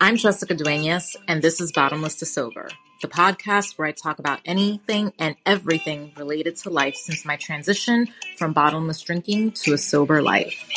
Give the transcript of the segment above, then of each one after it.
I'm Jessica Duenas, and this is Bottomless to Sober, the podcast where I talk about anything and everything related to life since my transition from bottomless drinking to a sober life.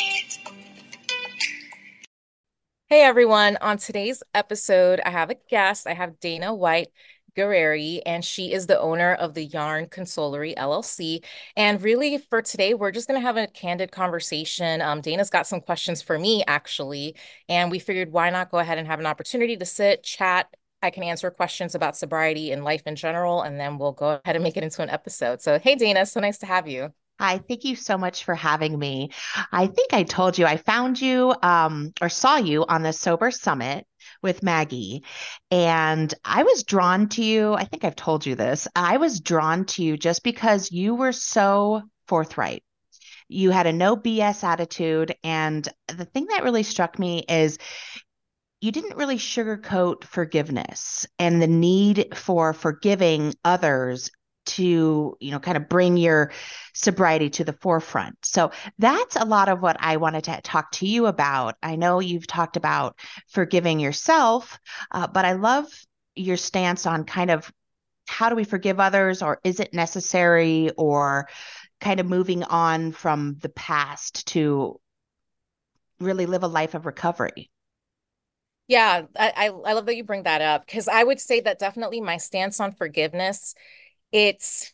Hey everyone, on today's episode, I have a guest. I have Dana White. Guerrie, and she is the owner of the Yarn Consolery LLC. And really, for today, we're just going to have a candid conversation. Um, Dana's got some questions for me, actually, and we figured why not go ahead and have an opportunity to sit, chat. I can answer questions about sobriety and life in general, and then we'll go ahead and make it into an episode. So, hey, Dana, so nice to have you. Hi, thank you so much for having me. I think I told you I found you um, or saw you on the Sober Summit with Maggie. And I was drawn to you. I think I've told you this. I was drawn to you just because you were so forthright. You had a no BS attitude. And the thing that really struck me is you didn't really sugarcoat forgiveness and the need for forgiving others to you know kind of bring your sobriety to the forefront. So that's a lot of what i wanted to talk to you about. I know you've talked about forgiving yourself uh, but i love your stance on kind of how do we forgive others or is it necessary or kind of moving on from the past to really live a life of recovery. Yeah, I, I love that you bring that up because I would say that definitely my stance on forgiveness it's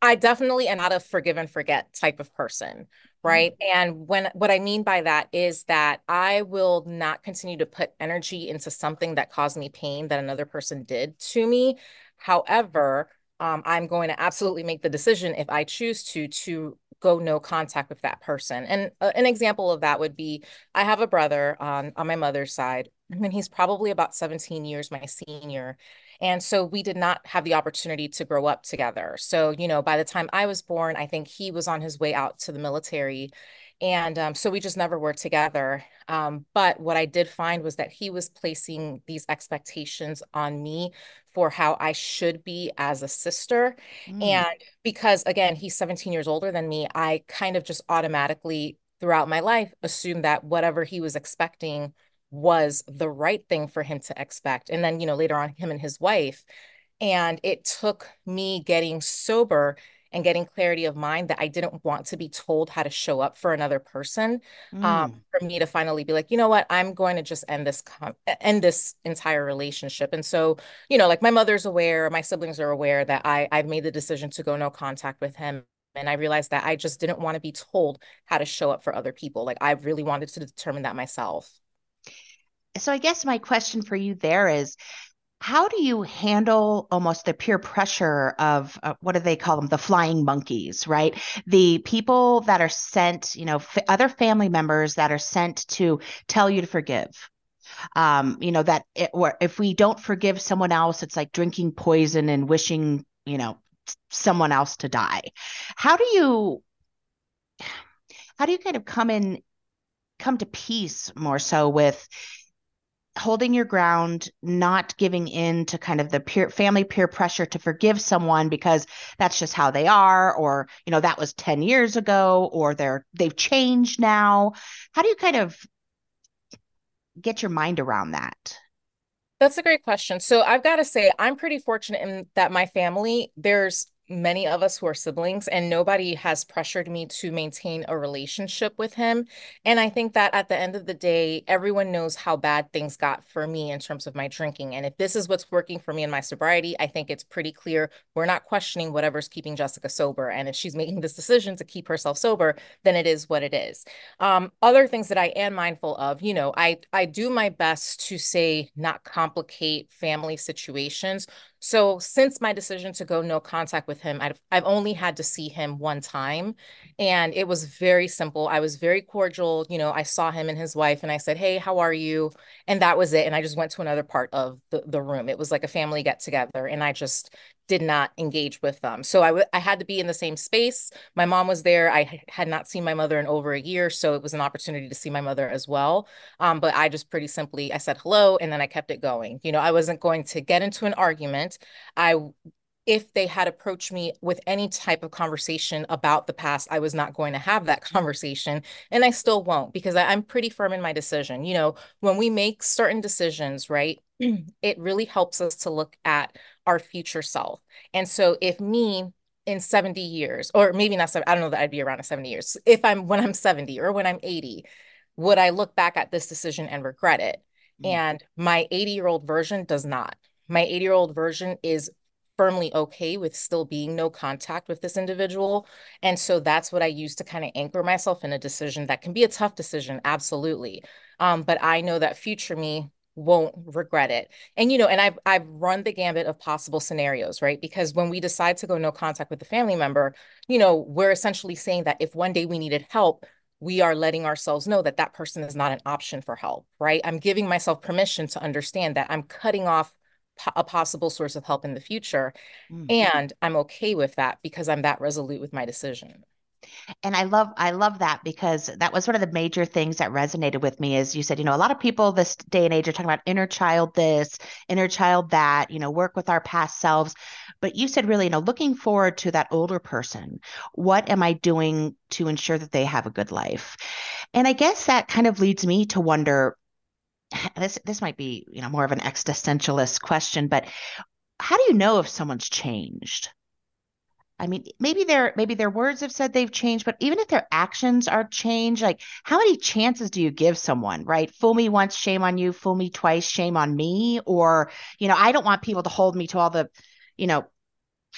I definitely am not a forgive and forget type of person, right? Mm-hmm. And when what I mean by that is that I will not continue to put energy into something that caused me pain that another person did to me. However, um, I'm going to absolutely make the decision if I choose to to go no contact with that person. And uh, an example of that would be I have a brother on on my mother's side, and he's probably about 17 years my senior. And so we did not have the opportunity to grow up together. So, you know, by the time I was born, I think he was on his way out to the military. And um, so we just never were together. Um, but what I did find was that he was placing these expectations on me for how I should be as a sister. Mm. And because, again, he's 17 years older than me, I kind of just automatically throughout my life assumed that whatever he was expecting was the right thing for him to expect. And then, you know, later on, him and his wife. And it took me getting sober and getting clarity of mind that I didn't want to be told how to show up for another person. Um, mm. Um, for me to finally be like, you know what, I'm going to just end this com- end this entire relationship. And so, you know, like my mother's aware, my siblings are aware that I I've made the decision to go no contact with him. And I realized that I just didn't want to be told how to show up for other people. Like I really wanted to determine that myself. So I guess my question for you there is how do you handle almost the peer pressure of uh, what do they call them? The flying monkeys right? The people that are sent you know f- other family members that are sent to tell you to forgive. Um you know that it, or if we don't forgive someone else it's like drinking poison and wishing you know someone else to die. How do you how do you kind of come in come to peace more so with holding your ground, not giving in to kind of the peer family peer pressure to forgive someone because that's just how they are, or you know, that was 10 years ago, or they're they've changed now. How do you kind of get your mind around that? That's a great question. So I've got to say, I'm pretty fortunate in that my family, there's many of us who are siblings and nobody has pressured me to maintain a relationship with him. And i think that at the end of the day everyone knows how bad things got for me in terms of my drinking. And if this is what's working for me in my sobriety i think it's pretty clear we're not questioning whatever's keeping jessica sober. And if she's making this decision to keep herself sober then it is what it is. Um, other things that i am mindful of you know i i do my best to say not complicate family situations so since my decision to go no contact with him, I've, I've only had to see him one time. And it was very simple. I was very cordial. You know, I saw him and his wife and I said, Hey, how are you? And that was it. And I just went to another part of the, the room. It was like a family get together. And I just did not engage with them. So I, w- I had to be in the same space. My mom was there. I had not seen my mother in over a year. So it was an opportunity to see my mother as well. Um, but I just pretty simply, I said hello and then I kept it going. You know, I wasn't going to get into an argument. I if they had approached me with any type of conversation about the past, I was not going to have that conversation. And I still won't because I, am pretty firm in my decision. You know, when we make certain decisions, right, it really helps us to look at our future self. And so if me in 70 years, or maybe not, I don't know that I'd be around in 70 years. If I'm when I'm 70 or when I'm 80, would I look back at this decision and regret it? Mm-hmm. And my 80 year old version does not. My 80 year old version is firmly okay with still being no contact with this individual. And so that's what I use to kind of anchor myself in a decision that can be a tough decision, absolutely. Um, but I know that future me won't regret it. And you know, and I've I've run the gambit of possible scenarios, right? Because when we decide to go no contact with the family member, you know, we're essentially saying that if one day we needed help, we are letting ourselves know that that person is not an option for help, right? I'm giving myself permission to understand that I'm cutting off a possible source of help in the future. Mm-hmm. And I'm okay with that because I'm that resolute with my decision. And I love I love that because that was one of the major things that resonated with me is you said, you know, a lot of people this day and age are talking about inner child this, inner child that, you know, work with our past selves. But you said really, you know, looking forward to that older person. What am I doing to ensure that they have a good life? And I guess that kind of leads me to wonder this this might be you know more of an existentialist question but how do you know if someone's changed i mean maybe their maybe their words have said they've changed but even if their actions are changed like how many chances do you give someone right? Fool me once shame on you. Fool me twice shame on me. Or you know i don't want people to hold me to all the you know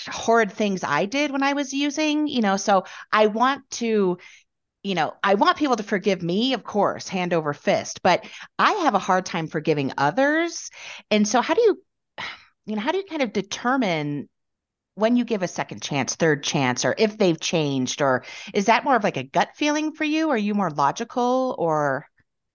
horrid things i did when i was using you know? So i want to you know, I want people to forgive me, of course, hand over fist, but I have a hard time forgiving others. And so, how do you, you know, how do you kind of determine when you give a second chance, third chance, or if they've changed, or is that more of like a gut feeling for you? Are you more logical or?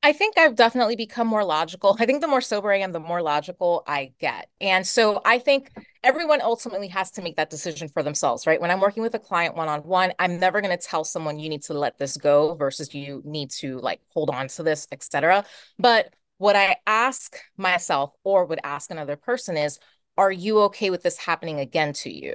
I think I've definitely become more logical. I think the more sober I am, the more logical I get. And so I think everyone ultimately has to make that decision for themselves, right? When I'm working with a client one on one, I'm never going to tell someone you need to let this go versus you need to like hold on to this, etc. But what I ask myself or would ask another person is, are you okay with this happening again to you?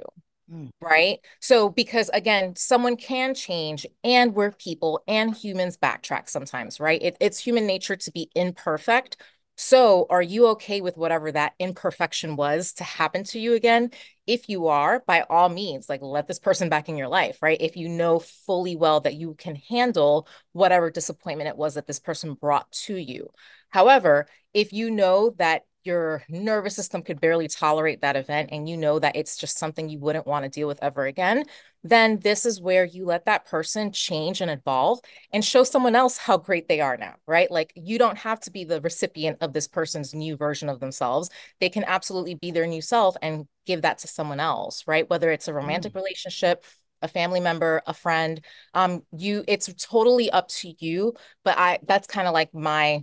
Mm. Right. So, because again, someone can change and we're people and humans backtrack sometimes, right? It, it's human nature to be imperfect. So, are you okay with whatever that imperfection was to happen to you again? If you are, by all means, like let this person back in your life, right? If you know fully well that you can handle whatever disappointment it was that this person brought to you. However, if you know that your nervous system could barely tolerate that event and you know that it's just something you wouldn't want to deal with ever again, then this is where you let that person change and evolve and show someone else how great they are now, right? Like you don't have to be the recipient of this person's new version of themselves. They can absolutely be their new self and give that to someone else, right? Whether it's a romantic mm. relationship, a family member, a friend, um you it's totally up to you, but I that's kind of like my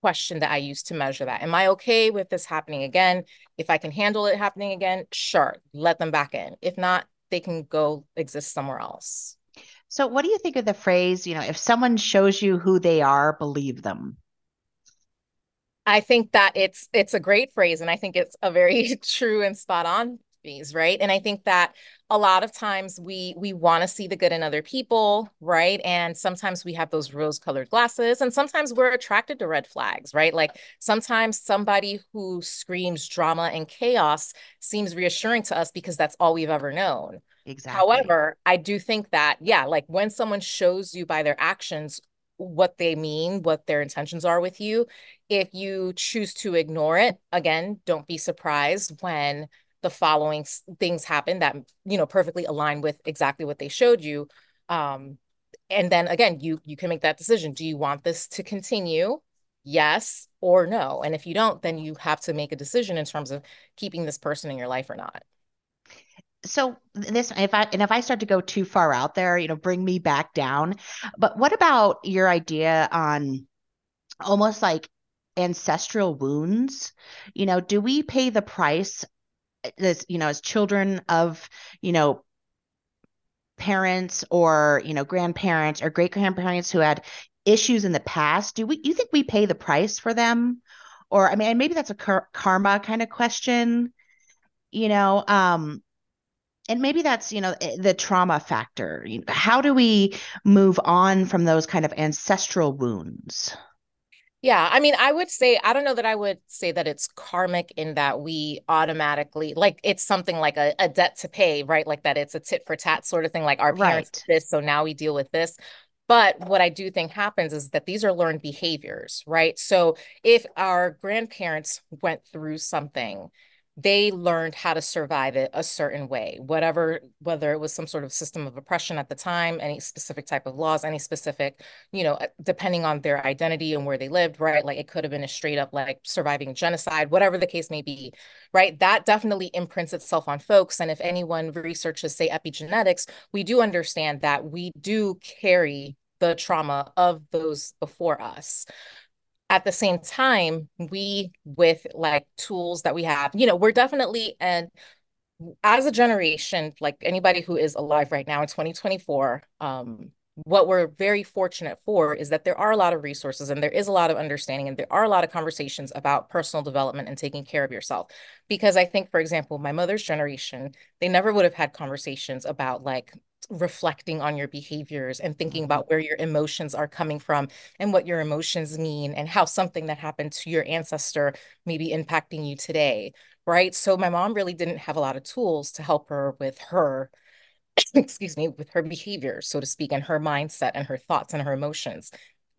question that I use to measure that. Am I okay with this happening again? If I can handle it happening again, sure, let them back in. If not, they can go exist somewhere else. So, what do you think of the phrase, you know, if someone shows you who they are, believe them? I think that it's it's a great phrase and I think it's a very true and spot on right? And i think that a lot of times we we want to see the good in other people right? And sometimes we have those rose colored glasses and sometimes we're attracted to red flags right? Like sometimes somebody who screams drama and chaos seems reassuring to us because that's all we've ever known. Exactly. However i do think that yeah like when someone shows you by their actions what they mean, what their intentions are with you. If you choose to ignore it, again, don't be surprised when the following things happen that you know perfectly align with exactly what they showed you um and then again you you can make that decision. Do you want this to continue? Yes or no. And if you don't then you have to make a decision in terms of keeping this person in your life or not. So this if i and if i start to go too far out there you know bring me back down. But what about your idea on almost like ancestral wounds? You know do we pay the price as you know as children of you know parents or you know grandparents or great grandparents who had issues in the past do we you think we pay the price for them? Or i mean maybe that's a car- karma kind of question you know um and maybe that's you know eh, the trauma factor. How do we move on from those kind of ancestral wounds yeah, I mean, I would say, I don't know that I would say that it's karmic in that we automatically, like, it's something like a, a debt to pay, right? Like that it's a tit for tat sort of thing. Like our parents right. did this, so now we deal with this. But what I do think happens is that these are learned behaviors, right? So if our grandparents went through something they learned how to survive it a certain way whatever whether it was some sort of system of oppression at the time any specific type of laws any specific you know depending on their identity and where they lived right? Like it could have been a straight up like surviving genocide whatever the case may be right? That definitely imprints itself on folks and if anyone researches say epigenetics we do understand that we do carry the trauma of those before us at the same time, we with like tools that we have, you know, we're definitely and as a generation, like anybody who is alive right now in 2024, um, what we're very fortunate for is that there are a lot of resources and there is a lot of understanding and there are a lot of conversations about personal development and taking care of yourself. Because I think, for example, my mother's generation, they never would have had conversations about like reflecting on your behaviors and thinking mm-hmm. about where your emotions are coming from and what your emotions mean and how something that happened to your ancestor may be impacting you today right so my mom really didn't have a lot of tools to help her with her excuse me with her behaviors so to speak and her mindset and her thoughts and her emotions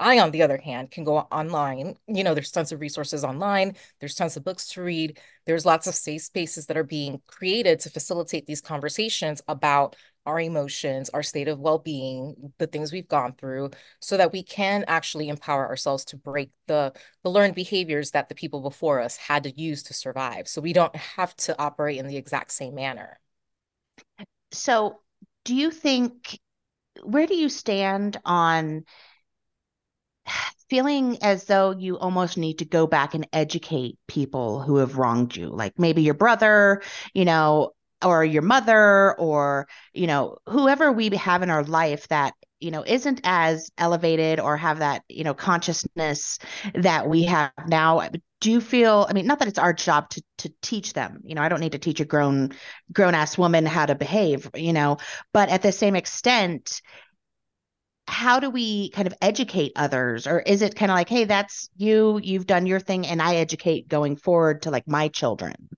I, on the other hand, can go online. You know, there's tons of resources online, there's tons of books to read, there's lots of safe spaces that are being created to facilitate these conversations about our emotions, our state of well being, the things we've gone through, so that we can actually empower ourselves to break the, the learned behaviors that the people before us had to use to survive. So we don't have to operate in the exact same manner. So, do you think, where do you stand on? feeling as though you almost need to go back and educate people who have wronged you like maybe your brother you know or your mother or you know whoever we have in our life that you know isn't as elevated or have that you know consciousness that we have now do you feel i mean not that it's our job to to teach them you know i don't need to teach a grown grown ass woman how to behave you know but at the same extent how do we kind of educate others? Or is it kind of like hey that's you you've done your thing and i educate going forward to like my children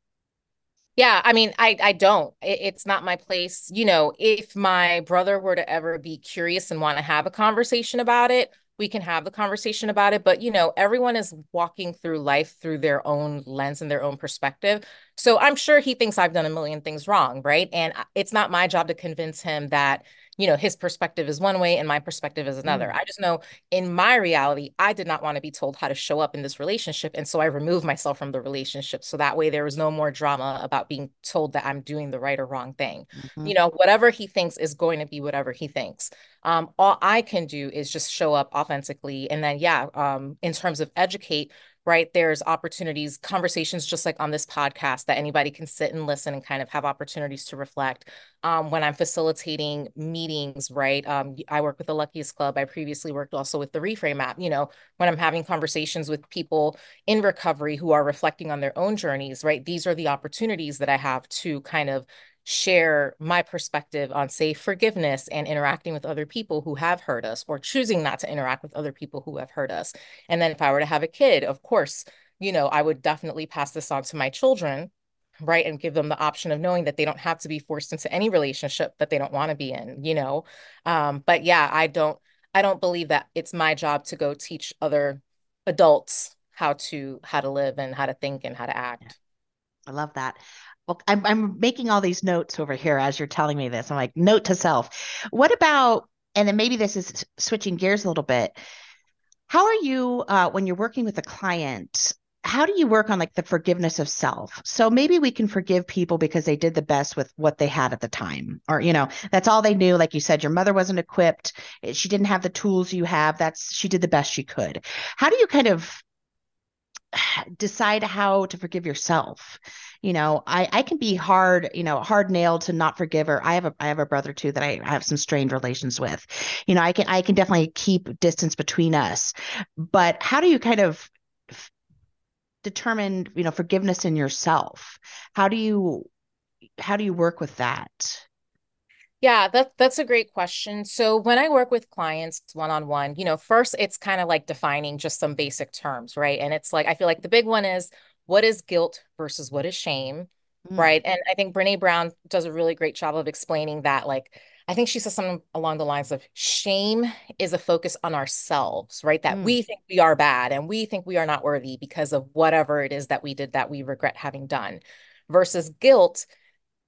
yeah, I mean, I I don't. It, it's not my place. You know, if my brother were to ever be curious and want to have a conversation about it, we can have the conversation about it. But you know, everyone is walking through life through their own lens and their own perspective. So I'm sure he thinks I've done a million things wrong, right? And uh, it's not my job to convince him that you know, his perspective is one way and my perspective is another. Mm. I just know in my reality, I did not want to be told how to show up in this relationship. And so I removed myself from the relationship. So that way there was no more drama about being told that I'm doing the right or wrong thing. Mm-hmm. You know, whatever he thinks is going to be whatever he thinks. Um, all I can do is just show up authentically. And then, yeah, um, in terms of educate, right? There's opportunities, conversations just like on this podcast that anybody can sit and listen and kind of have opportunities to reflect. Um, when I'm facilitating meetings, right? Um, I work with the Luckiest Club. I previously worked also with the Reframe app. You know, when I'm having conversations with people in recovery who are reflecting on their own journeys, right? These are the opportunities that I have to kind of share my perspective on, say, forgiveness and interacting with other people who have hurt us or choosing not to interact with other people who have hurt us. And then if I were to have a kid, of course, you know, I would definitely pass this on to my children, right? And give them the option of knowing that they don't have to be forced into any relationship that they don't want to be in, you know? Um, but yeah, I don't, I don't believe that it's my job to go teach other adults how to how to live and how to think and how to act. I love that well, I'm, I'm making all these notes over here as you're telling me this. I'm like, note to self. What about, and then maybe this is switching gears a little bit. How are you uh, when you're working with a client? How do you work on like the forgiveness of self? So maybe we can forgive people because they did the best with what they had at the time, or you know, that's all they knew. Like you said, your mother wasn't equipped; she didn't have the tools you have. That's she did the best she could. How do you kind of decide how to forgive yourself. You know i i can be hard you know hard nailed to not forgive her. I have a i have a brother too that i have some strained relations with. You know i can i can definitely keep distance between us but how do you kind of determine you know forgiveness in yourself? How do you how do you work with that? Yeah, that that's a great question. So when I work with clients one on one, you know, first it's kind of like defining just some basic terms, right? And it's like I feel like the big one is what is guilt versus what is shame, mm. right? And I think Brene Brown does a really great job of explaining that. Like, I think she says something along the lines of shame is a focus on ourselves, right? That mm. we think we are bad and we think we are not worthy because of whatever it is that we did that we regret having done, versus guilt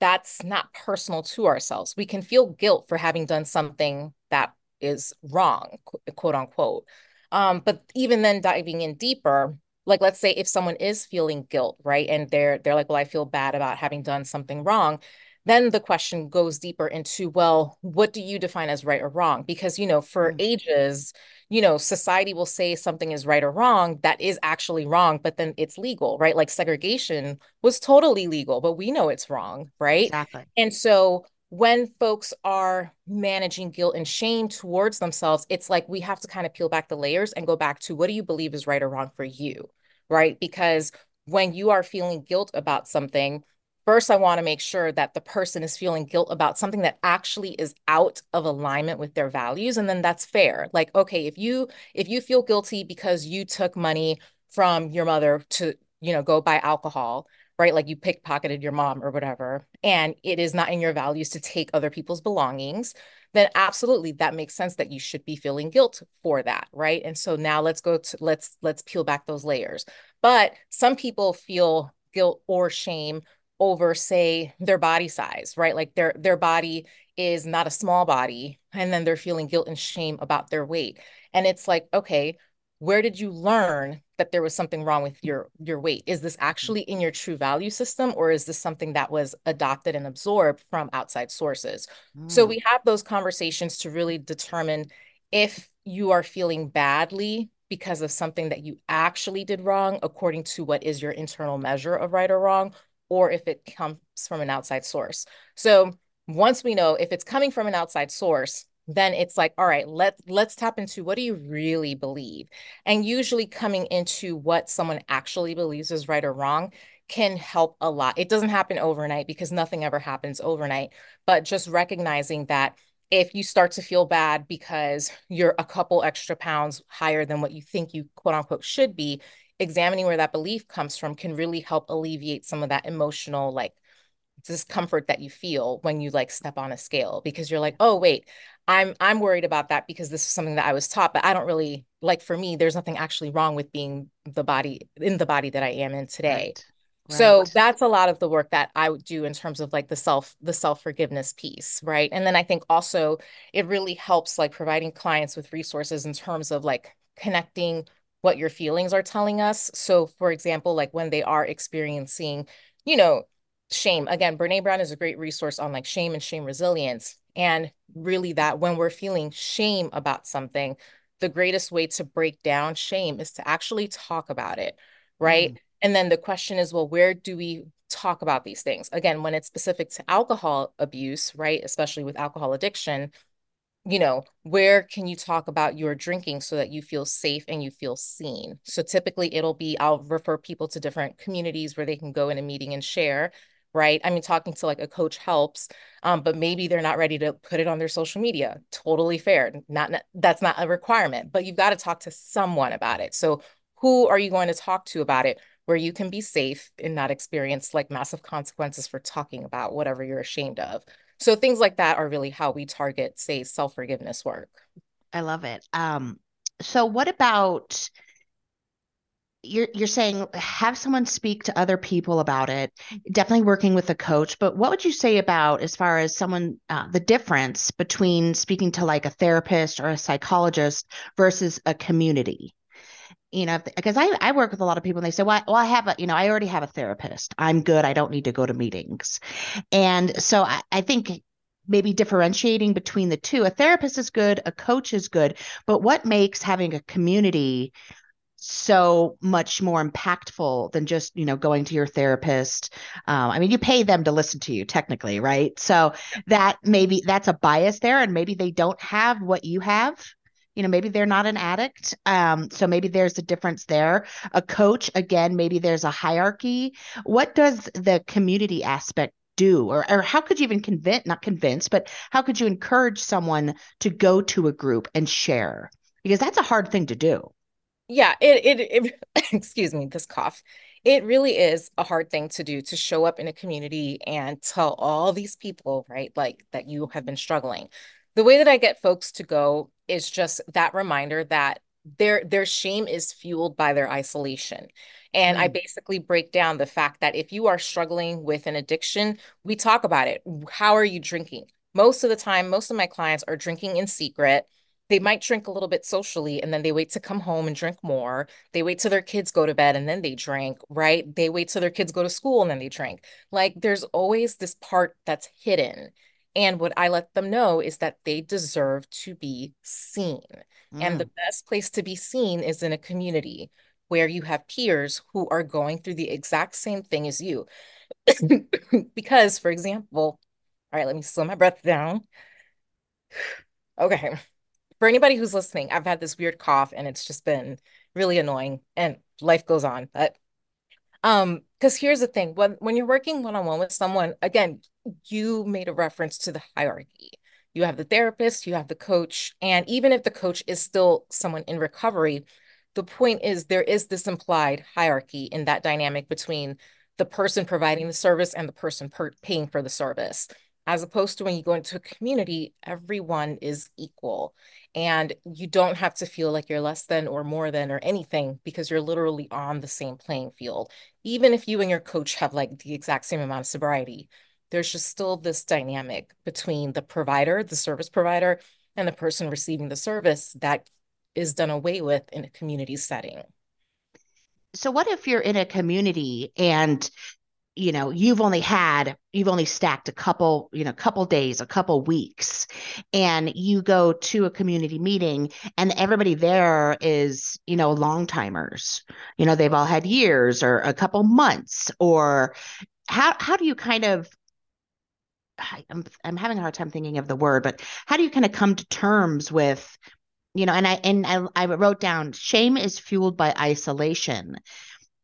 that's not personal to ourselves. We can feel guilt for having done something that is wrong, quote unquote. Um, but even then diving in deeper, like let's say if someone is feeling guilt, right? And they're they're like, well, I feel bad about having done something wrong then the question goes deeper into well what do you define as right or wrong because you know for mm. ages you know society will say something is right or wrong that is actually wrong but then it's legal right? Like segregation was totally legal but we know it's wrong right? Exactly. And so when folks are managing guilt and shame towards themselves it's like we have to kind of peel back the layers and go back to what do you believe is right or wrong for you right? Because when you are feeling guilt about something First, I want to make sure that the person is feeling guilt about something that actually is out of alignment with their values and then that's fair. Like okay, if you if you feel guilty because you took money from your mother to, you know, go buy alcohol, right? Like you pickpocketed your mom or whatever, and it is not in your values to take other people's belongings, then absolutely that makes sense that you should be feeling guilt for that, right? And so now let's go to let's let's peel back those layers. But some people feel guilt or shame over say their body size right? Like their their body is not a small body and then they're feeling guilt and shame about their weight. And it's like okay where did you learn that there was something wrong with your your weight? Is this actually in your true value system or is this something that was adopted and absorbed from outside sources? Mm. so we have those conversations to really determine if you are feeling badly because of something that you actually did wrong according to what is your internal measure of right or wrong or if it comes from an outside source. So once we know if it's coming from an outside source, then it's like, all right, let let's tap into what do you really believe? And usually coming into what someone actually believes is right or wrong can help a lot. It doesn't happen overnight because nothing ever happens overnight, but just recognizing that if you start to feel bad because you're a couple extra pounds higher than what you think you quote unquote should be, examining where that belief comes from can really help alleviate some of that emotional like discomfort that you feel when you like step on a scale because you're like oh wait i'm i'm worried about that because this is something that i was taught but i don't really like for me there's nothing actually wrong with being the body in the body that i am in today right. Right. so that's a lot of the work that i would do in terms of like the self the self forgiveness piece right and then i think also it really helps like providing clients with resources in terms of like connecting what your feelings are telling us. So, for example, like when they are experiencing, you know, shame, again, Brene Brown is a great resource on like shame and shame resilience. And really, that when we're feeling shame about something, the greatest way to break down shame is to actually talk about it, right? Mm. And then the question is, well, where do we talk about these things? Again, when it's specific to alcohol abuse, right? Especially with alcohol addiction, you know, where can you talk about your drinking so that you feel safe and you feel seen? So typically it'll be, I'll refer people to different communities where they can go in a meeting and share, right? I mean, talking to like a coach helps, um, but maybe they're not ready to put it on their social media. Totally fair. Not, that's not a requirement, but you've got to talk to someone about it. So who are you going to talk to about it where you can be safe and not experience like massive consequences for talking about whatever you're ashamed of? So things like that are really how we target, say, self forgiveness work. I love it. Um, so what about you're you're saying have someone speak to other people about it definitely working with a coach but what would you say about as far as someone uh, the difference between speaking to like a therapist or a psychologist versus a community you know because I, I work with a lot of people and they say well, well i have a you know i already have a therapist. I'm good. I don't need to go to meetings. And so I, I think maybe differentiating between the two a therapist is good a coach is good but what makes having a community so much more impactful than just you know going to your therapist? Um, i mean you pay them to listen to you technically right? So that maybe that's a bias there and maybe they don't have what you have you know maybe they're not an addict um, so maybe there's a difference there. A coach again maybe there's a hierarchy. What does the community aspect do? Or, or how could you even convince not convince but how could you encourage someone to go to a group and share? Because that's a hard thing to do. Yeah it it, it excuse me this cough. It really is a hard thing to do to show up in a community and tell all these people right like that you have been struggling the way that i get folks to go is just that reminder that their their shame is fueled by their isolation. And mm. i basically break down the fact that if you are struggling with an addiction we talk about it. How are you drinking? Most of the time most of my clients are drinking in secret. They might drink a little bit socially and then they wait to come home and drink more. They wait till their kids go to bed and then they drink right? They wait till their kids go to school and then they drink. Like there's always this part that's hidden and what I let them know is that they deserve to be seen. Mm. And the mm. best place to be seen is in a community where you have peers who are going through the exact same thing as you. because, for example, all right, let me slow my breath down. okay. For anybody who's listening, I've had this weird cough and it's just been really annoying and life goes on. But um, because here's the thing, when when you're working one-on-one with someone, again, you made a reference to the hierarchy. You have the therapist, you have the coach, and even if the coach is still someone in recovery, the point is there is this implied hierarchy in that dynamic between the person providing the service and the person per- paying for the service as opposed to when you go into a community everyone is equal. And you don't have to feel like you're less than or more than or anything because you're literally on the same playing field. Even if you and your coach have like the exact same amount of sobriety there's just still this dynamic between the provider the service provider and the person receiving the service that is done away with in a community setting. So what if you're in a community and you know you've only had you've only stacked a couple you know couple days a couple weeks and you go to a community meeting and everybody there is you know long timers. You know they've all had years or a couple months or how how do you kind of I'm I'm having a hard time thinking of the word but how do you kind of come to terms with you know and I and I, I wrote down shame is fueled by isolation.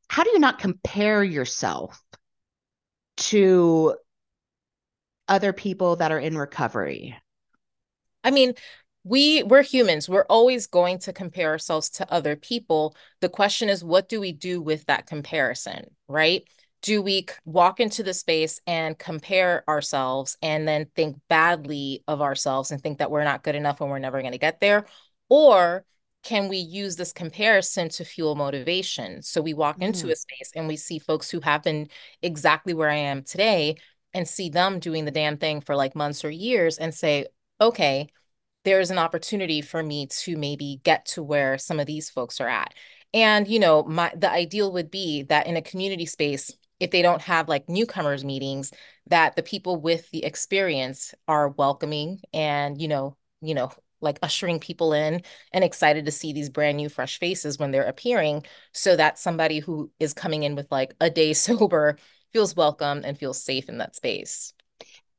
How do you not compare yourself to other people that are in recovery? I mean, we we're humans. We're always going to compare ourselves to other people. The question is what do we do with that comparison, right? Do we walk into the space and compare ourselves and then think badly of ourselves and think that we're not good enough and we're never going to get there? Or can we use this comparison to fuel motivation? So we walk mm. into a space and we see folks who have been exactly where I am today and see them doing the damn thing for like months or years and say, okay, there's an opportunity for me to maybe get to where some of these folks are at. And you know, my the ideal would be that in a community space, if they don't have like newcomers meetings, that the people with the experience are welcoming and you know, you know, like ushering people in and excited to see these brand new fresh faces when they're appearing so that somebody who is coming in with like a day sober feels welcome and feels safe in that space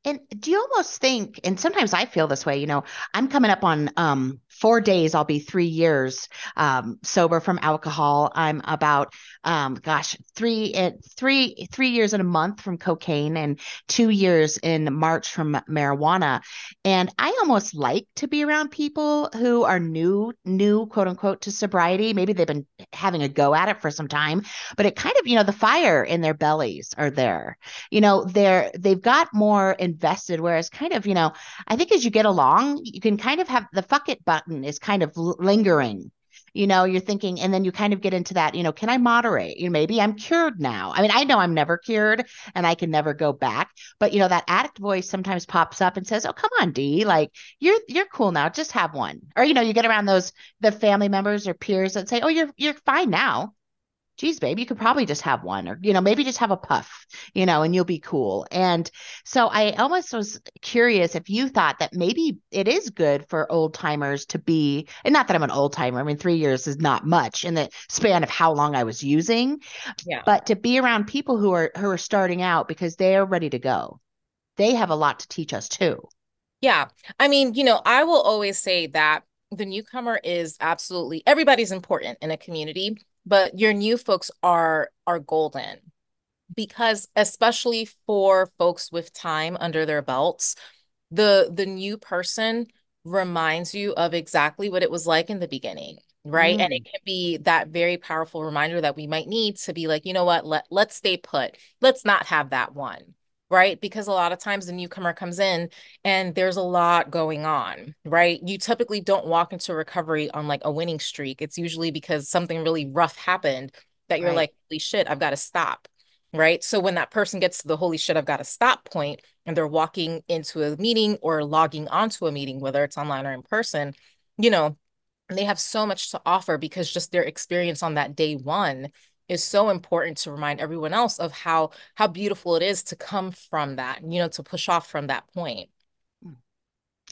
and do you almost think, and sometimes I feel this way, you know, I'm coming up on um, four days, I'll be three years um, sober from alcohol. I'm about, um, gosh, three, eh, three, three years and a month from cocaine and two years in March from marijuana. And I almost like to be around people who are new, new, quote unquote, to sobriety. Maybe they've been having a go at it for some time, but it kind of, you know, the fire in their bellies are there. You know, they're, they've got more invested, whereas kind of, you know, I think as you get along, you can kind of have the fuck it button is kind of lingering you know you're thinking and then you kind of get into that you know can i moderate? You know maybe i'm cured now. I mean i know i'm never cured and i can never go back but you know that addict voice sometimes pops up and says oh come on d like you're you're cool now just have one. Or you know you get around those the family members or peers that say oh you're you're fine now geez, babe, you could probably just have one or, you know, maybe just have a puff, you know, and you'll be cool. And so I almost was curious if you thought that maybe it is good for old timers to be, and not that I'm an old timer. I mean, three years is not much in the span of how long I was using, yeah. but to be around people who are, who are starting out because they are ready to go. They have a lot to teach us too. Yeah. I mean, you know, I will always say that the newcomer is absolutely everybody's important in a community but your new folks are are golden because especially for folks with time under their belts, the the new person reminds you of exactly what it was like in the beginning right? And it Mm, can be that very powerful reminder that we might need to be like you know what? Let let's stay put. Let's not have that one right? Because a lot of times the newcomer comes in and there's a lot going on right? You typically don't walk into recovery on like a winning streak. It's usually because something really rough happened that you're right. like holy shit I've got to stop right? So when that person gets to the holy shit I've got to stop point and they're walking into a meeting or logging onto a meeting, whether it's online or in person, you know, they have so much to offer because just their experience on that day one is so important to remind everyone else of how how beautiful it is to come from that, you know, to push off from that point. Mm.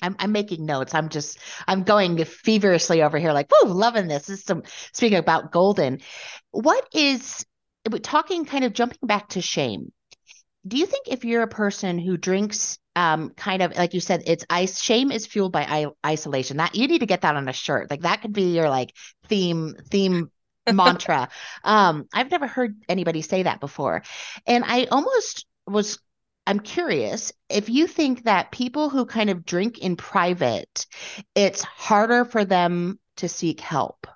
I'm I'm making notes. I'm just I'm going feverishly over here, like, whoa, loving this. This is some speaking about golden. What is talking kind of jumping back to shame? Do you think if you're a person who drinks um kind of like you said, it's ice shame is fueled by isolation. That you need to get that on a shirt. Like that could be your like theme theme mantra. Um, I've never heard anybody say that before. And I almost was I'm curious if you think that people who kind of drink in private, it's harder for them to seek help.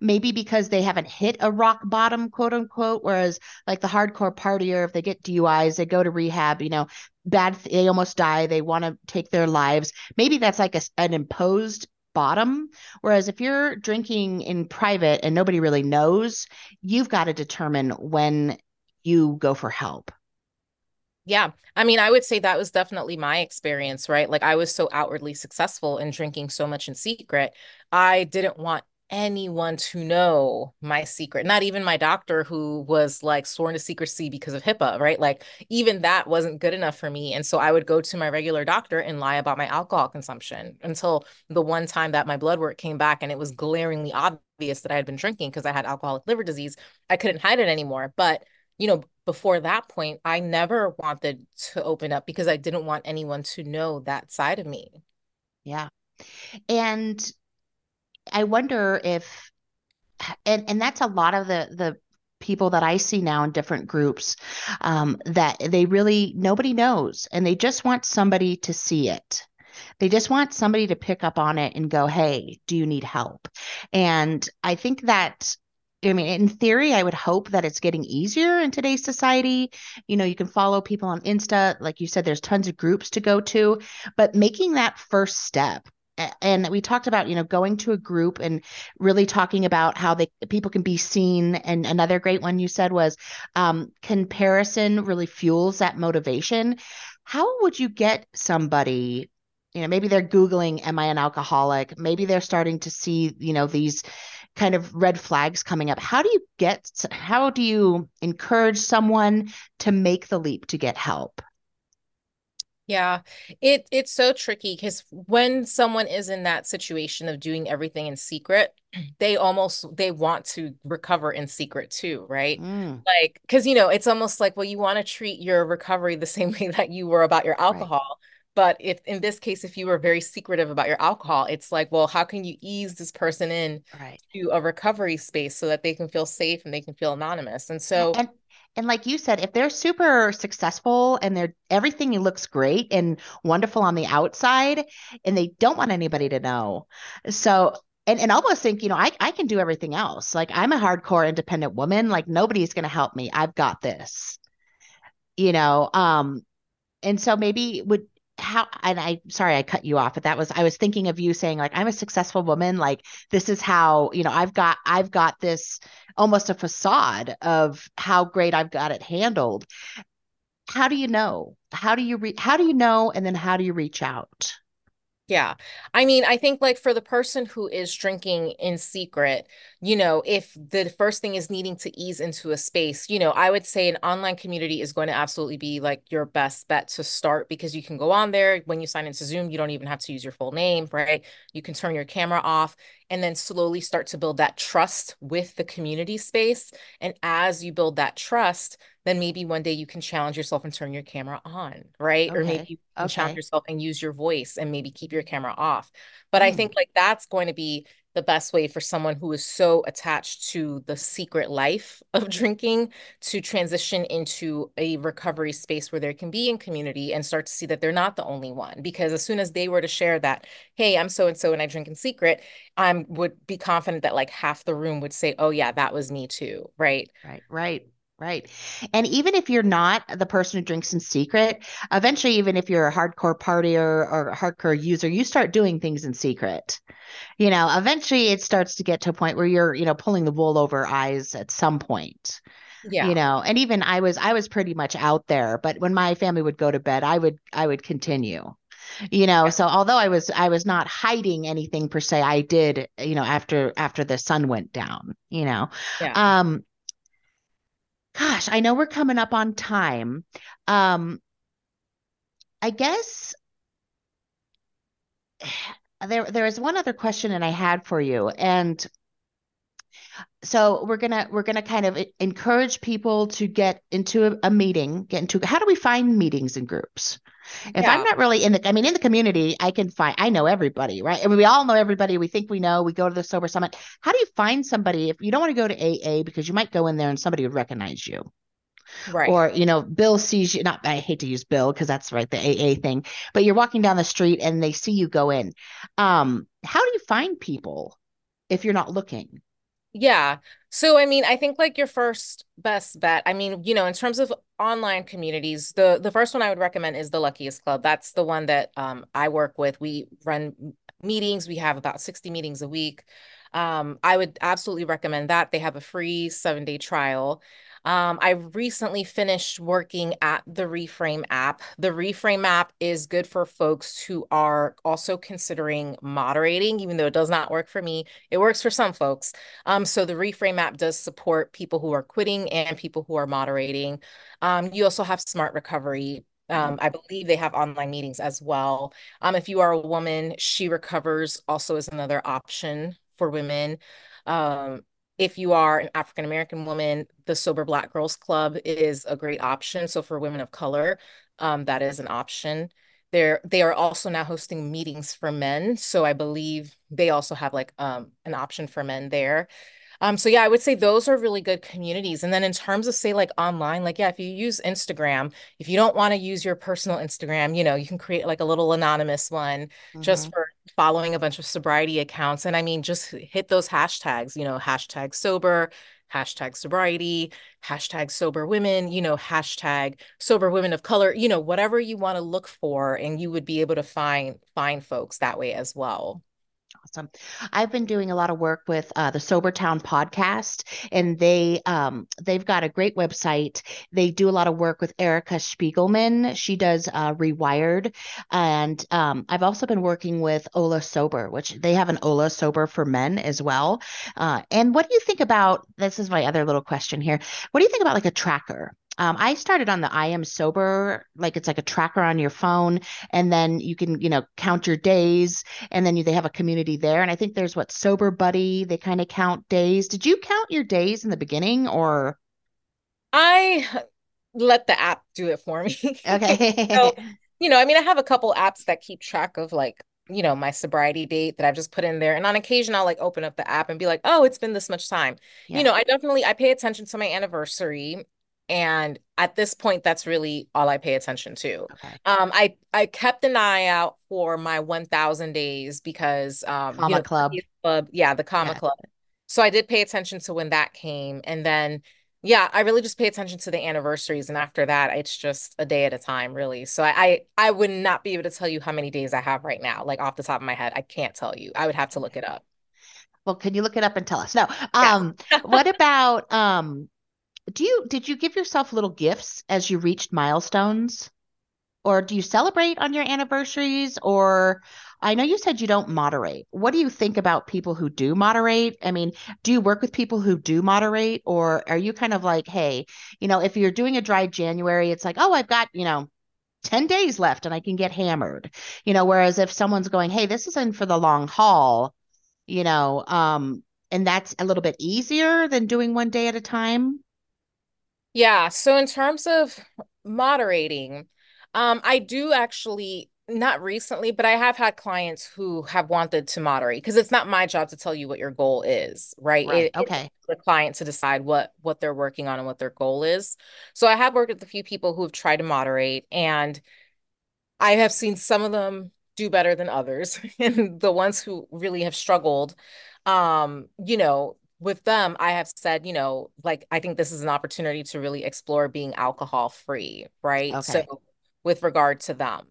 Maybe because they haven't hit a rock bottom, quote unquote. Whereas, like the hardcore partier, if they get DUIs, they go to rehab, you know, bad, they almost die, they want to take their lives. Maybe that's like a, an imposed bottom. Whereas if you're drinking in private and nobody really knows, you've got to determine when you go for help. Yeah. I mean, I would say that was definitely my experience, right? Like I was so outwardly successful in drinking so much in secret. I didn't want anyone to know my secret, not even my doctor who was like sworn to secrecy because of HIPAA, right? Like even that wasn't good enough for me. And so I would go to my regular doctor and lie about my alcohol consumption until the one time that my blood work came back and it was glaringly obvious that I had been drinking because I had alcoholic liver disease. I couldn't hide it anymore. But you know, before that point, I never wanted to open up because I didn't want anyone to know that side of me. Yeah. And I wonder if and and that's a lot of the the people that I see now in different groups um, that they really nobody knows and they just want somebody to see it. They just want somebody to pick up on it and go, "Hey, do you need help?" And I think that I mean, in theory, I would hope that it's getting easier in today's society. You know, you can follow people on Insta. Like you said, there's tons of groups to go to, but making that first step and we talked about you know going to a group and really talking about how they people can be seen. And another great one you said was um, comparison really fuels that motivation. How would you get somebody you know maybe they're googling am i an alcoholic? Maybe they're starting to see you know these kind of red flags coming up. How do you get how do you encourage someone to make the leap to get help Yeah, it it's so tricky because when someone is in that situation of doing everything in secret, they almost they want to recover in secret too, right? mm, Like, because you know, it's almost like, well, you want to treat your recovery the same way that you were about your right alcohol. But if in this case, if you were very secretive about your alcohol, it's like, well, how can you ease this person in right to a recovery space so that they can feel safe and they can feel anonymous? And so And and like you said, if they're super successful and they're everything looks great and wonderful on the outside, and they don't want anybody to know. So and, and almost think, you know, I, I can do everything else. Like I'm a hardcore independent woman. Like nobody's gonna help me. I've got this, you know. Um, and so maybe would how and I sorry I cut you off, but that was I was thinking of you saying like I'm a successful woman, like this is how, you know, I've got I've got this almost a facade of how great I've got it handled. How do you know? How do you re- how do you know and then how do you reach out? Yeah. I mean, I think like for the person who is drinking in secret, you know, if the first thing is needing to ease into a space, you know, I would say an online community is going to absolutely be like your best bet to start because you can go on there. When you sign into Zoom, you don't even have to use your full name, right? You can turn your camera off and then slowly start to build that trust with the community space. And as you build that trust, then maybe one day you can challenge yourself and turn your camera on, right? Or maybe you can challenge yourself and use your voice and maybe keep your camera off. But I Hmm. think like that's going to be the best way for someone who is so attached to the secret life of drinking to transition into a recovery space where they can be in community and start to see that they're not the only one. Because as soon as they were to share that, hey, I'm so and so and I drink in secret, I would be confident that like half the room would say, oh, yeah, that was me too. Right. Right. Right. Right. And even if you're not the person who drinks in secret, eventually, even if you're a hardcore partier or a hardcore user, you start doing things in secret. You know, eventually it starts to get to a point where you're, you know, pulling the wool over eyes at some point. Yeah. You know, and even I was I was pretty much out there, but when my family would go to bed, I would I would continue you know so although i was i was not hiding anything per se i did you know after after the sun went down you know yeah. um gosh, I know we're coming up on time. Um, I guess there there is one other question and I had for you, and so we're gonna we're gonna kind of encourage people to get into a, a meeting, get into how do we find meetings and groups? If yeah. I'm not really in the, I mean, in the community, I can find, I know everybody, right? I mean, we all know everybody. We think we know. We go to the Sober Summit. How do you find somebody if you don't want to go to AA because you might go in there and somebody would recognize you? Right. Or, you know, Bill sees you, not, I hate to use Bill because that's right, the AA thing, but you're walking down the street and they see you go in. Um, how do you find people if you're not looking? Yeah. So I mean, I think like your first best bet. I mean, you know, in terms of online communities, the the first one I would recommend is the Luckiest Club. That's the one that um, I work with. We run meetings. We have about 60 meetings a week. Um, I would absolutely recommend that. They have a free seven day trial. Um, I recently finished working at the Reframe app. The Reframe app is good for folks who are also considering moderating, even though it does not work for me. It works for some folks. Um, so the Reframe app does support people who are quitting and people who are moderating. Um, you also have Smart Recovery um, I believe they have online meetings as well. Um, if you are a woman, She Recovers also is another option for women. Um, if you are an African American woman, the Sober Black Girls Club is a great option. So for women of color, um, that is an option. They're they are also now hosting meetings for men. So I believe they also have like um, an option for men there. Um, so yeah, I would say those are really good communities. And then in terms of say like online, like yeah, if you use Instagram, if you don't want to use your personal Instagram, you know, you can create like a little anonymous one mm-hmm. just for following a bunch of sobriety accounts. And I mean, just hit those hashtags, you know, hashtag sober, hashtag sobriety, hashtag sober women, you know, hashtag sober women of color, you know, whatever you want to look for, and you would be able to find find folks that way as well. Awesome. I've been doing a lot of work with uh, the Sober Town podcast, and they um, they've got a great website. They do a lot of work with Erica Spiegelman. She does uh, Rewired, and um, I've also been working with Ola Sober, which they have an Ola Sober for men as well. Uh, and what do you think about? This is my other little question here. What do you think about like a tracker? Um, I started on the I am sober, like it's like a tracker on your phone, and then you can, you know, count your days, and then you, they have a community there. And I think there's what Sober Buddy, they kind of count days. Did you count your days in the beginning, or? I let the app do it for me. Okay. so, you know, I mean, I have a couple apps that keep track of like you know my sobriety date that i've just put in there and on occasion i'll like open up the app and be like oh it's been this much time yeah. you know i definitely i pay attention to my anniversary and at this point that's really all i pay attention to. Okay. um i i kept an eye out for my 1000 days because um comma you know, club. club yeah the comma yeah. club. So i did pay attention to when that came. And then yeah i really just pay attention to the anniversaries. And after that it's just a day at a time really. So I, I i would not be able to tell you how many days i have right now like off the top of my head. I can't tell you. I would have to look it up. Well can you look it up and tell us? No. Um what about um do you did you give yourself little gifts as you reached milestones? Or do you celebrate on your anniversaries? Or i know you said you don't moderate. What do you think about people who do moderate? I mean do you work with people who do moderate? Or are you kind of like hey you know if you're doing a dry january it's like oh i've got you know 10 days left and i can get hammered. You know whereas if someone's going hey this is in for the long haul you know um and that's a little bit easier than doing one day at a time yeah. So in terms of moderating, um, I do actually not recently, but I have had clients who have wanted to moderate because it's not my job to tell you what your goal is, right? Right. It, Okay. the client to decide what what they're working on and what their goal is. So I have worked with a few people who have tried to moderate, and I have seen some of them do better than others, and the ones who really have struggled, um, you know, with them, I have said, you know, like I think this is an opportunity to really explore being alcohol free, right? Okay. So with regard to them.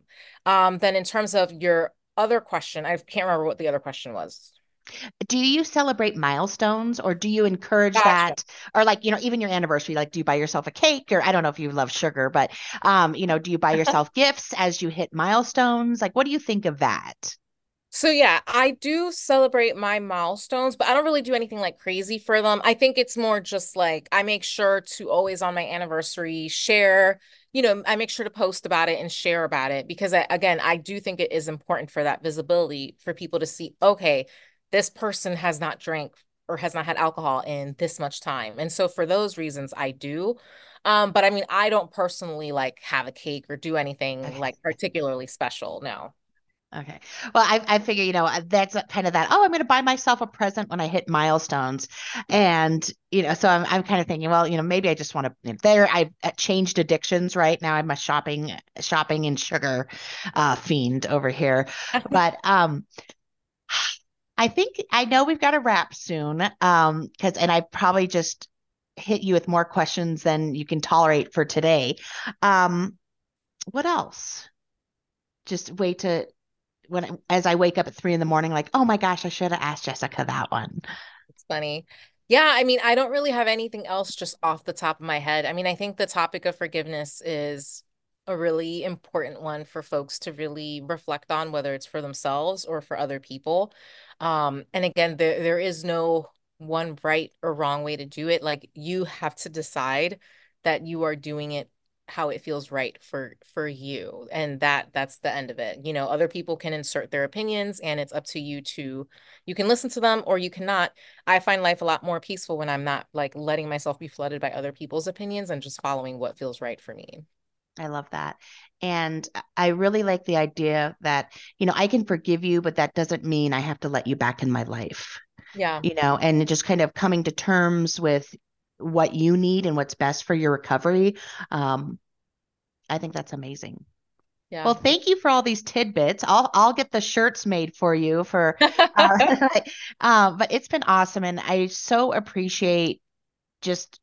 Um, then in terms of your other question, I can't remember what the other question was. Do you celebrate milestones or do you encourage Gotcha. that? Or like, you know, even your anniversary, like do you buy yourself a cake or I don't know if you love sugar, but um, you know, do you buy yourself gifts as you hit milestones? Like what do you think of that? So yeah, I do celebrate my milestones, but I don't really do anything like crazy for them. I think it's more just like I make sure to always on my anniversary share, you know, I make sure to post about it and share about it because I, again, I do think it is important for that visibility for people to see, okay, this person has not drank or has not had alcohol in this much time. And so for those reasons, I do. Um, but I mean, I don't personally like have a cake or do anything like particularly special. No. Okay. Well, I, I figure, you know, that's kind of that, oh, I'm going to buy myself a present when I hit milestones. And, you know, so I'm, I'm kind of thinking, well, you know, maybe I just want to, there, I've uh, changed addictions right now. I'm a shopping, shopping and sugar uh, fiend over here. But um, I think I know we've got to wrap soon. Um, because, and I probably just hit you with more questions than you can tolerate for today. Um, what else? Just wait to when as I wake up at three in the morning, like, oh my gosh, I should have asked Jessica that one. It's funny. Yeah, I mean, I don't really have anything else just off the top of my head. I mean, I think the topic of forgiveness is a really important one for folks to really reflect on, whether it's for themselves or for other people. Um, and again, there there is no one right or wrong way to do it. Like you have to decide that you are doing it how it feels right for for you and that that's the end of it. You know other people can insert their opinions and it's up to you to you can listen to them or you cannot. I find life a lot more peaceful when i'm not like letting myself be flooded by other people's opinions and just following what feels right for me. I love that. And I really like the idea that, you know, I can forgive you, but that doesn't mean I have to let you back in my life, yeah. You know, and just kind of coming to terms with what you need and what's best for your recovery. Um, I think that's amazing. yeah Well, thank you for all these tidbits. I'll I'll get the shirts made for you for uh, uh, but it's been awesome and I so appreciate just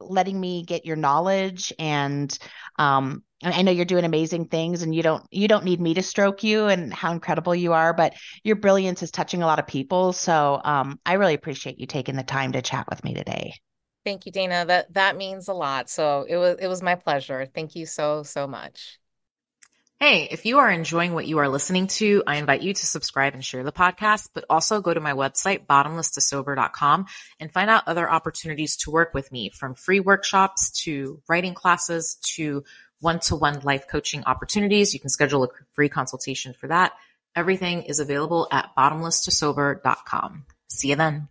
letting me get your knowledge and um I know you're doing amazing things and you don't you don't need me to stroke you and how incredible you are, but your brilliance is touching a lot of people. So um I really appreciate you taking the time to chat with me today. Thank you dana that that means a lot so it was it was my pleasure thank you so so much Hey, if you are enjoying what you are listening to, I invite you to subscribe and share the podcast, but also go to my website, bottomless2sober.com and find out other opportunities to work with me from free workshops to writing classes to one-to-one life coaching opportunities. You can schedule a free consultation for that. Everything is available at bottomless2sober.com. See you then.